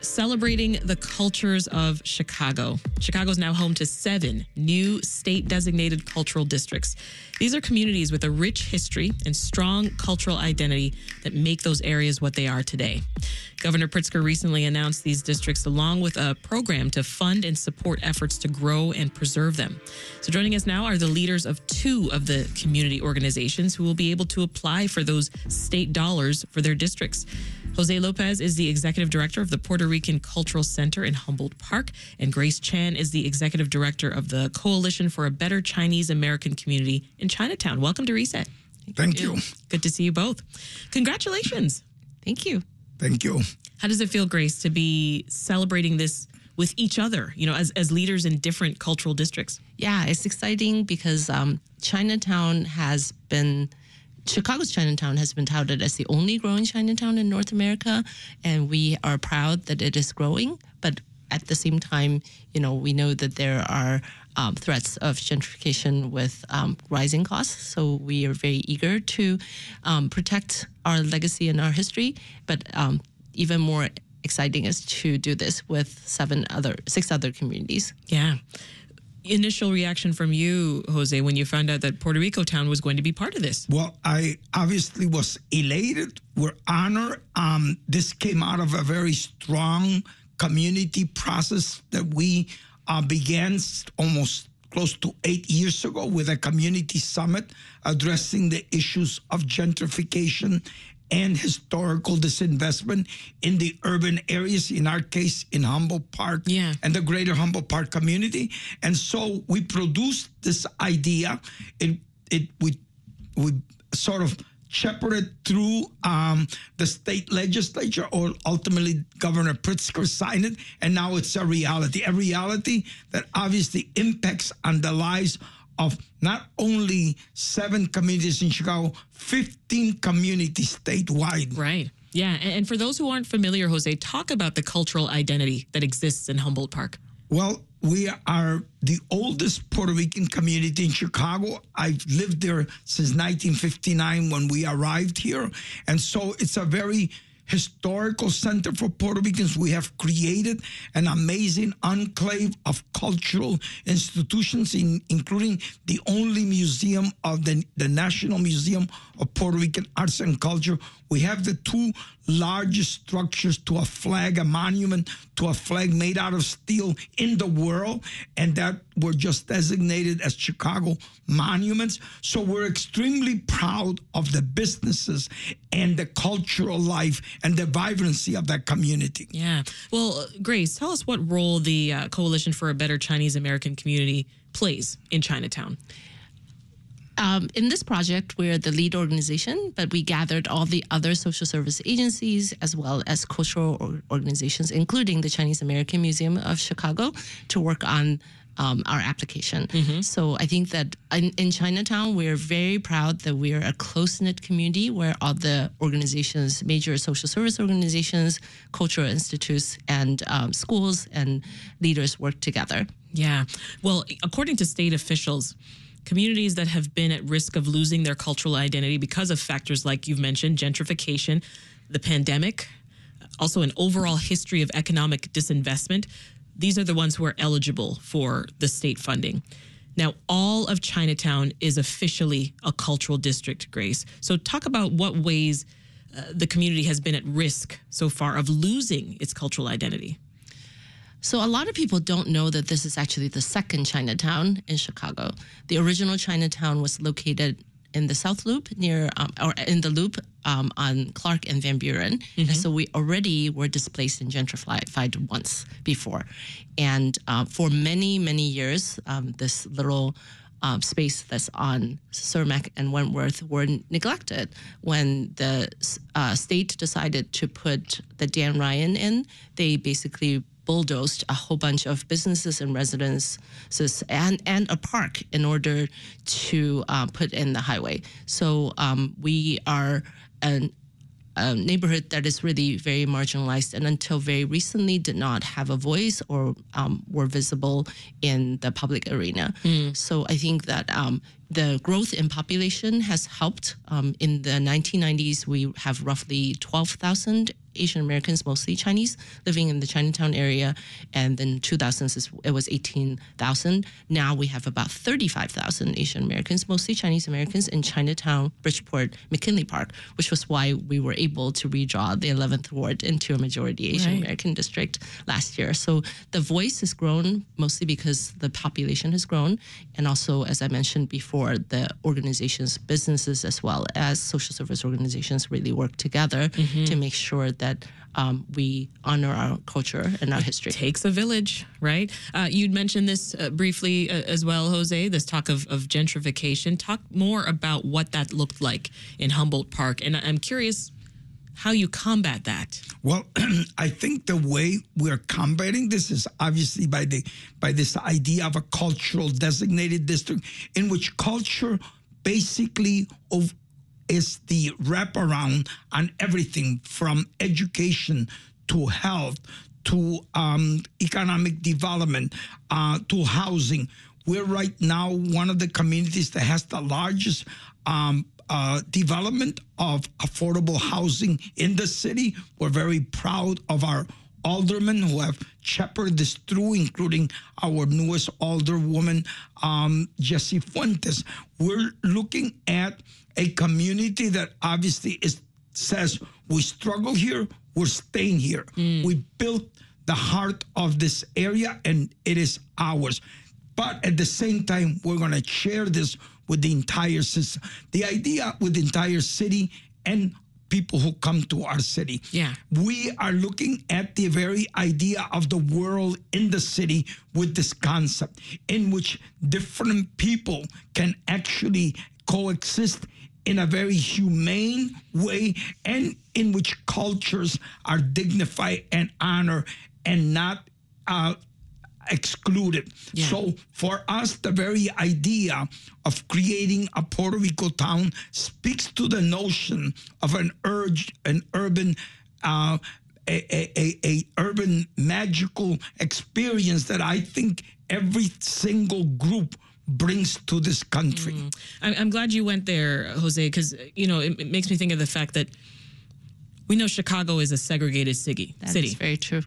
celebrating the cultures of Chicago. Chicago is now home to seven new state designated cultural districts. These are communities with a rich history and strong cultural identity that make those areas what they are today. Governor Pritzker recently announced these districts along with a program to fund and support efforts to grow and preserve them. So, joining us now are the leaders of two of the community organizations who will be able to apply for those state dollars for their districts. Jose Lopez is the executive director of the Puerto Rican Cultural Center in Humboldt Park, and Grace Chan is the executive director of the Coalition for a Better Chinese American Community in Chinatown. Welcome to Reset. Thank you. Good to see you both. Congratulations. Thank you. Thank you. How does it feel, Grace, to be celebrating this with each other, you know, as, as leaders in different cultural districts? Yeah, it's exciting because um, Chinatown has been Chicago's Chinatown has been touted as the only growing Chinatown in North America, and we are proud that it is growing. But at the same time, you know, we know that there are um, threats of gentrification with um, rising costs. So we are very eager to um, protect our legacy and our history. But um, even more exciting is to do this with seven other, six other communities. Yeah initial reaction from you, Jose, when you found out that Puerto Rico Town was going to be part of this? Well, I obviously was elated. We're honored. Um, this came out of a very strong community process that we uh, began almost close to eight years ago with a community summit addressing the issues of gentrification and historical disinvestment in the urban areas, in our case, in Humboldt Park yeah. and the greater Humboldt Park community. And so we produced this idea. It, it, we, we sort of shepherded through um, the state legislature, or ultimately Governor Pritzker signed it, and now it's a reality. A reality that obviously impacts on the lives of not only seven communities in Chicago, 15 communities statewide. Right. Yeah. And, for those who aren't familiar, Jose, talk about the cultural identity that exists in Humboldt Park. Well, we are the oldest Puerto Rican community in Chicago. I've lived there since 1959 when we arrived here. And so it's a very historical center for Puerto Ricans. We have created an amazing enclave of cultural institutions, in, including the only museum of the, the National Museum of Puerto Rican Arts and Culture. We have the two largest structures to a flag, a monument to a flag made out of steel in the world, and that were just designated as Chicago monuments. So we're extremely proud of the businesses and the cultural life and the vibrancy of that community. Yeah. Well, Grace, tell us what role the uh, Coalition for a Better Chinese American Community plays in Chinatown. Um, in this project, we're the lead organization, but we gathered all the other social service agencies as well as cultural organizations, including the Chinese American Museum of Chicago, to work on um, our application. Mm-hmm. So I think that in, in, Chinatown, we're very proud that we're a close knit community where all the organizations, major social service organizations, cultural institutes, and um, schools and leaders work together. Yeah. Well, according to state officials, communities that have been at risk of losing their cultural identity because of factors like you've mentioned gentrification, the pandemic, also an overall history of economic disinvestment. These are the ones who are eligible for the state funding. Now, all of Chinatown is officially a cultural district, Grace. So, talk about what ways uh, the community has been at risk so far of losing its cultural identity. So a lot of people don't know that this is actually the second Chinatown in Chicago. The original Chinatown was located in the South Loop near, um, or in the Loop um, on Clark and Van Buren. Mm-hmm. And so we already were displaced and gentrified once before. And uh, for many, many years, um, this little um, space that's on Cermak and Wentworth were neglected. When the uh, state decided to put the Dan Ryan in, they basically bulldozed a whole bunch of businesses and residences and, and a park in order to uh, put in the highway. So um, we are an a neighborhood that is really very marginalized and until very recently did not have a voice or um, were visible in the public arena. Mm. So I think that um, the growth in population has helped. Um, in the 1990s, we have roughly 12,000 Asian Americans, mostly Chinese, living in the Chinatown area. And then 2000s, it was 18,000. Now we have about 35,000 Asian Americans, mostly Chinese Americans, in Chinatown, Bridgeport, McKinley Park, which was why we were able to redraw the 11th Ward into a majority Asian Right. American district last year. So the voice has grown mostly because the population has grown. And also, as I mentioned before, the organizations, businesses, as well as social service organizations really work together to make sure that um, we honor our culture and our history. takes a village, right? Uh, you'd mentioned this uh, briefly uh, as well, Jose. This talk of, of gentrification. Talk more about what that looked like in Humboldt Park, and I'm curious how you combat that. Well, I think the way we're combating this is obviously by the by this idea of a cultural designated district in which culture basically of, is the wraparound on everything from education to health to um, economic development uh, to housing. We're right now one of the communities that has the largest um, uh, development of affordable housing in the city. We're very proud of our aldermen who have shepherded this through, including our newest alderwoman, um, Jessie Fuentes. We're looking at a community that obviously is says we struggle here, we're staying here. We built the heart of this area and it is ours. But at the same time, we're going to share this with the entire system. The idea with the entire city and people who come to our city. Yeah. We are looking at the very idea of the world in the city with this concept in which different people can actually coexist in a very humane way and in which cultures are dignified and honored and not uh, excluded. Yeah. So for us, the very idea of creating a Puerto Rico town speaks to the notion of an urge, an urban. Uh, a, a, a, a urban magical experience that I think every single group brings to this country. I'm, I'm glad you went there, Jose, because you know it, it makes me think of the fact that we know Chicago is a segregated city. That city. very true.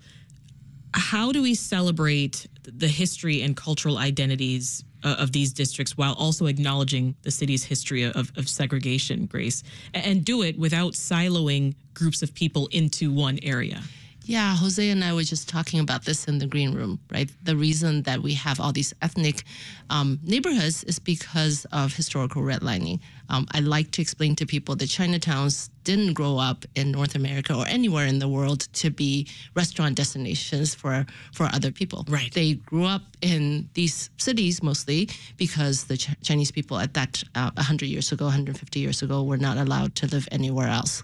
How do we celebrate the history and cultural identities uh, of these districts while also acknowledging the city's history of, of segregation, Grace, and do it without siloing groups of people into one area? Yeah, Jose and I were just talking about this in the green room, right? The reason that we have all these ethnic um, neighborhoods is because of historical redlining. Um, I like to explain to people that Chinatowns didn't grow up in North America or anywhere in the world to be restaurant destinations for for other people. Right. They grew up in these cities mostly because the Ch- Chinese people at that uh, 100 years ago, 150 years ago, were not allowed to live anywhere else.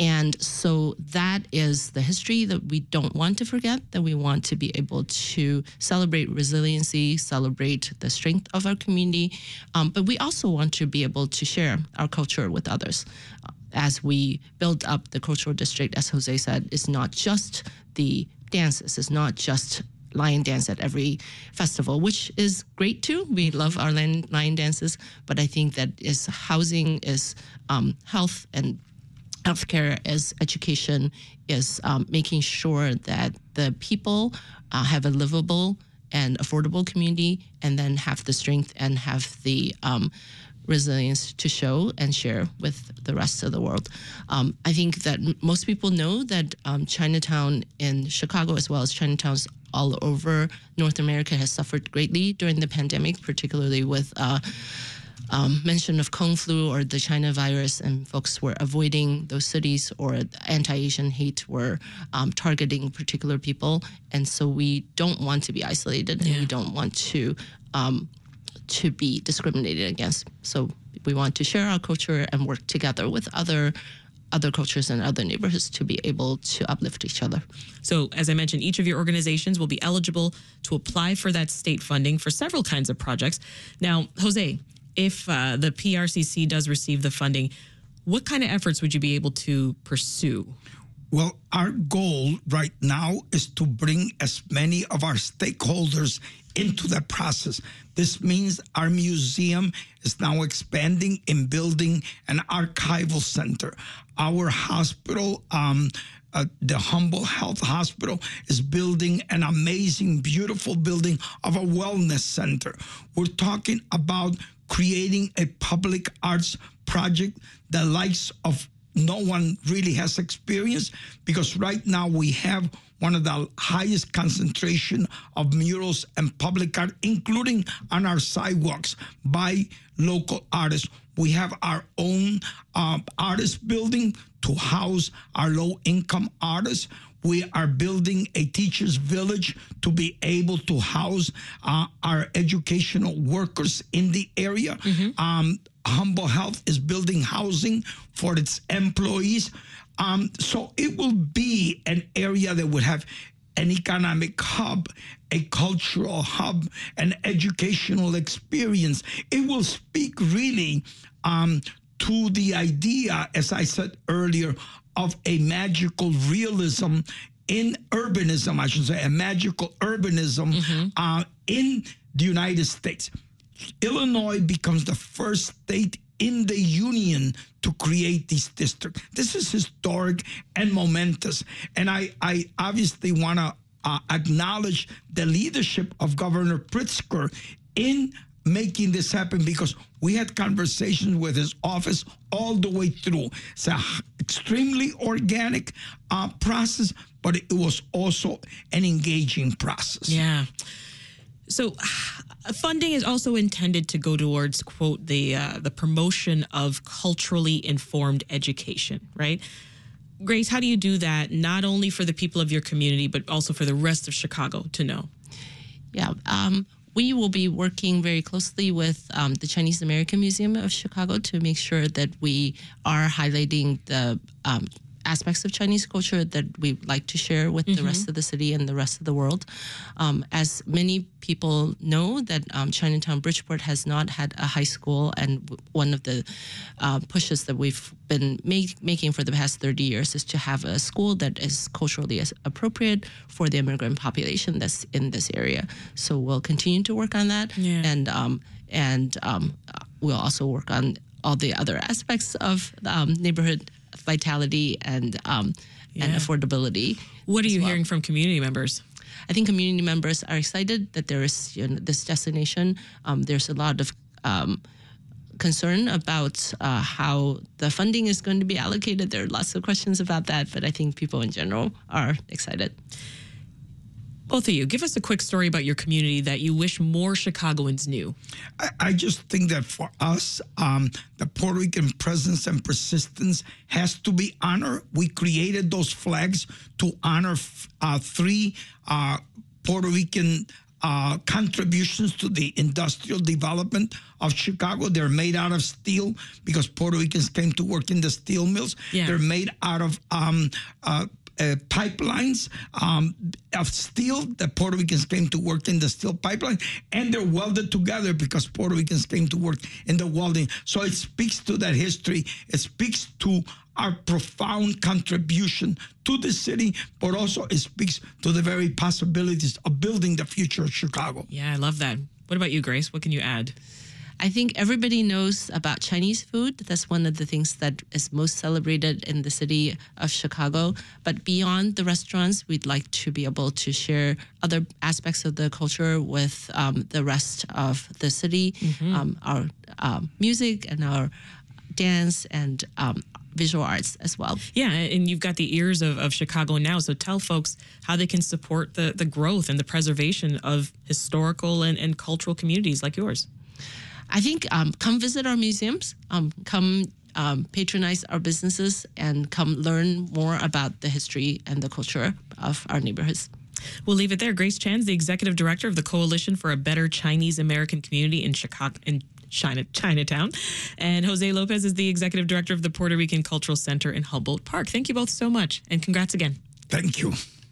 And so that is the history that we don't want to forget, that we want to be able to celebrate resiliency, celebrate the strength of our community. Um, but we also want to be able to share our culture with others. Uh, As we build up the cultural district, as Jose said, it's not just the dances, it's not just lion dance at every festival, which is great too. We love our lion, dances, but I think that is housing, is um, health and healthcare is education is um, making sure that the people uh, have a livable and affordable community and then have the strength and have the um, resilience to show and share with the rest of the world. Um, I think that m- most people know that um, Chinatown in Chicago, as well as Chinatowns all over North America, has suffered greatly during the pandemic, particularly with uh, um, mention of Kung flu or the China virus, and folks were avoiding those cities, or anti-Asian hate were um, targeting particular people, and so we don't want to be isolated, and we don't want to um, to be discriminated against. So we want to share our culture and work together with other other cultures and other neighborhoods to be able to uplift each other. So, as I mentioned, each of your organizations will be eligible to apply for that state funding for several kinds of projects. Now, Jose, if uh, the PRCC does receive the funding, what kind of efforts would you be able to pursue? Well, our goal right now is to bring as many of our stakeholders into the process. This means our museum is now expanding in building an archival center. Our hospital, um, uh, the Humboldt Health Hospital, is building an amazing, beautiful building of a wellness center. We're talking about creating a public arts project the likes of no one really has experience because right now we have one of the highest concentration of murals and public art, including on our sidewalks by local artists. We have our own uh, artist building to house our low income artists. We are building a teachers village to be able to house uh, our educational workers in the area. Mm-hmm. Um, Humboldt Health is building housing for its employees. Um, so it will be an area that would have an economic hub, a cultural hub, an educational experience. It will speak really um, to the idea, as I said earlier, of a magical realism in urbanism, I should say, a magical urbanism mm-hmm. uh, in the United States. Illinois becomes the first state in the union to create these districts. This is historic and momentous. And I, I obviously want to uh, acknowledge the leadership of Governor Pritzker in making this happen because we had conversations with his office all the way through. It's an extremely organic uh, process, but it was also an engaging process. Yeah. So, funding is also intended to go towards quote the uh, the promotion of culturally informed education, right? Grace, how do you do that not only for the people of your community but also for the rest of Chicago to know? Yeah, um, we will be working very closely with um, the Chinese American Museum of Chicago to make sure that we are highlighting the um, aspects of Chinese culture that we like to share with mm-hmm. the rest mm-hmm. of the city and the rest of the world. Um, as many people know, that um, Chinatown Bridgeport has not had a high school, and one of the uh, pushes that we've been make, making for the past 30 years is to have a school that is culturally appropriate for the immigrant population that's in this area. So we'll continue to work on that, yeah. and um, and um, we'll also work on all the other aspects of um, neighborhood vitality and um, yeah. and affordability. What are you well. hearing from community members? I think community members are excited that there is you know, this destination. Um, there's a lot of um, concern about uh, how the funding is going to be allocated. There are lots of questions about that, but I think people in general are excited both of you, give us a quick story about your community that you wish more Chicagoans knew. I, I just think that for us, um, the Puerto Rican presence and persistence has to be honored. We created those flags to honor uh, three uh, Puerto Rican uh, contributions to the industrial development of Chicago. They're made out of steel because Puerto Ricans came to work in the steel mills. Yeah. They're made out of um, uh, uh, pipelines um, of steel. The Puerto Ricans came to work in the steel pipeline, and they're welded together because Puerto Ricans came to work in the welding. So it speaks to that history. It speaks to our profound contribution to the city, but also it speaks to the very possibilities of building the future of Chicago. Yeah, I love that. What about you, Grace? What can you add? I think everybody knows about Chinese food. That's one of the things that is most celebrated in the city of Chicago. But beyond the restaurants, we'd like to be able to share other aspects of the culture with um, the rest of the city, mm-hmm. um, our um, music and our dance and um, visual arts as well. Yeah, and you've got the ears of, of Chicago now. So tell folks how they can support the, the growth and the preservation of historical and, and cultural communities like yours. I think um, come visit our museums, um, come um, patronize our businesses, and come learn more about the history and the culture of our neighborhoods. We'll leave it there. Grace Chan is the executive director of the Coalition for a Better Chinese American Community in Chicago in China, Chinatown, and Jose Lopez is the executive director of the Puerto Rican Cultural Center in Humboldt Park. Thank you both so much, and congrats again. Thank you.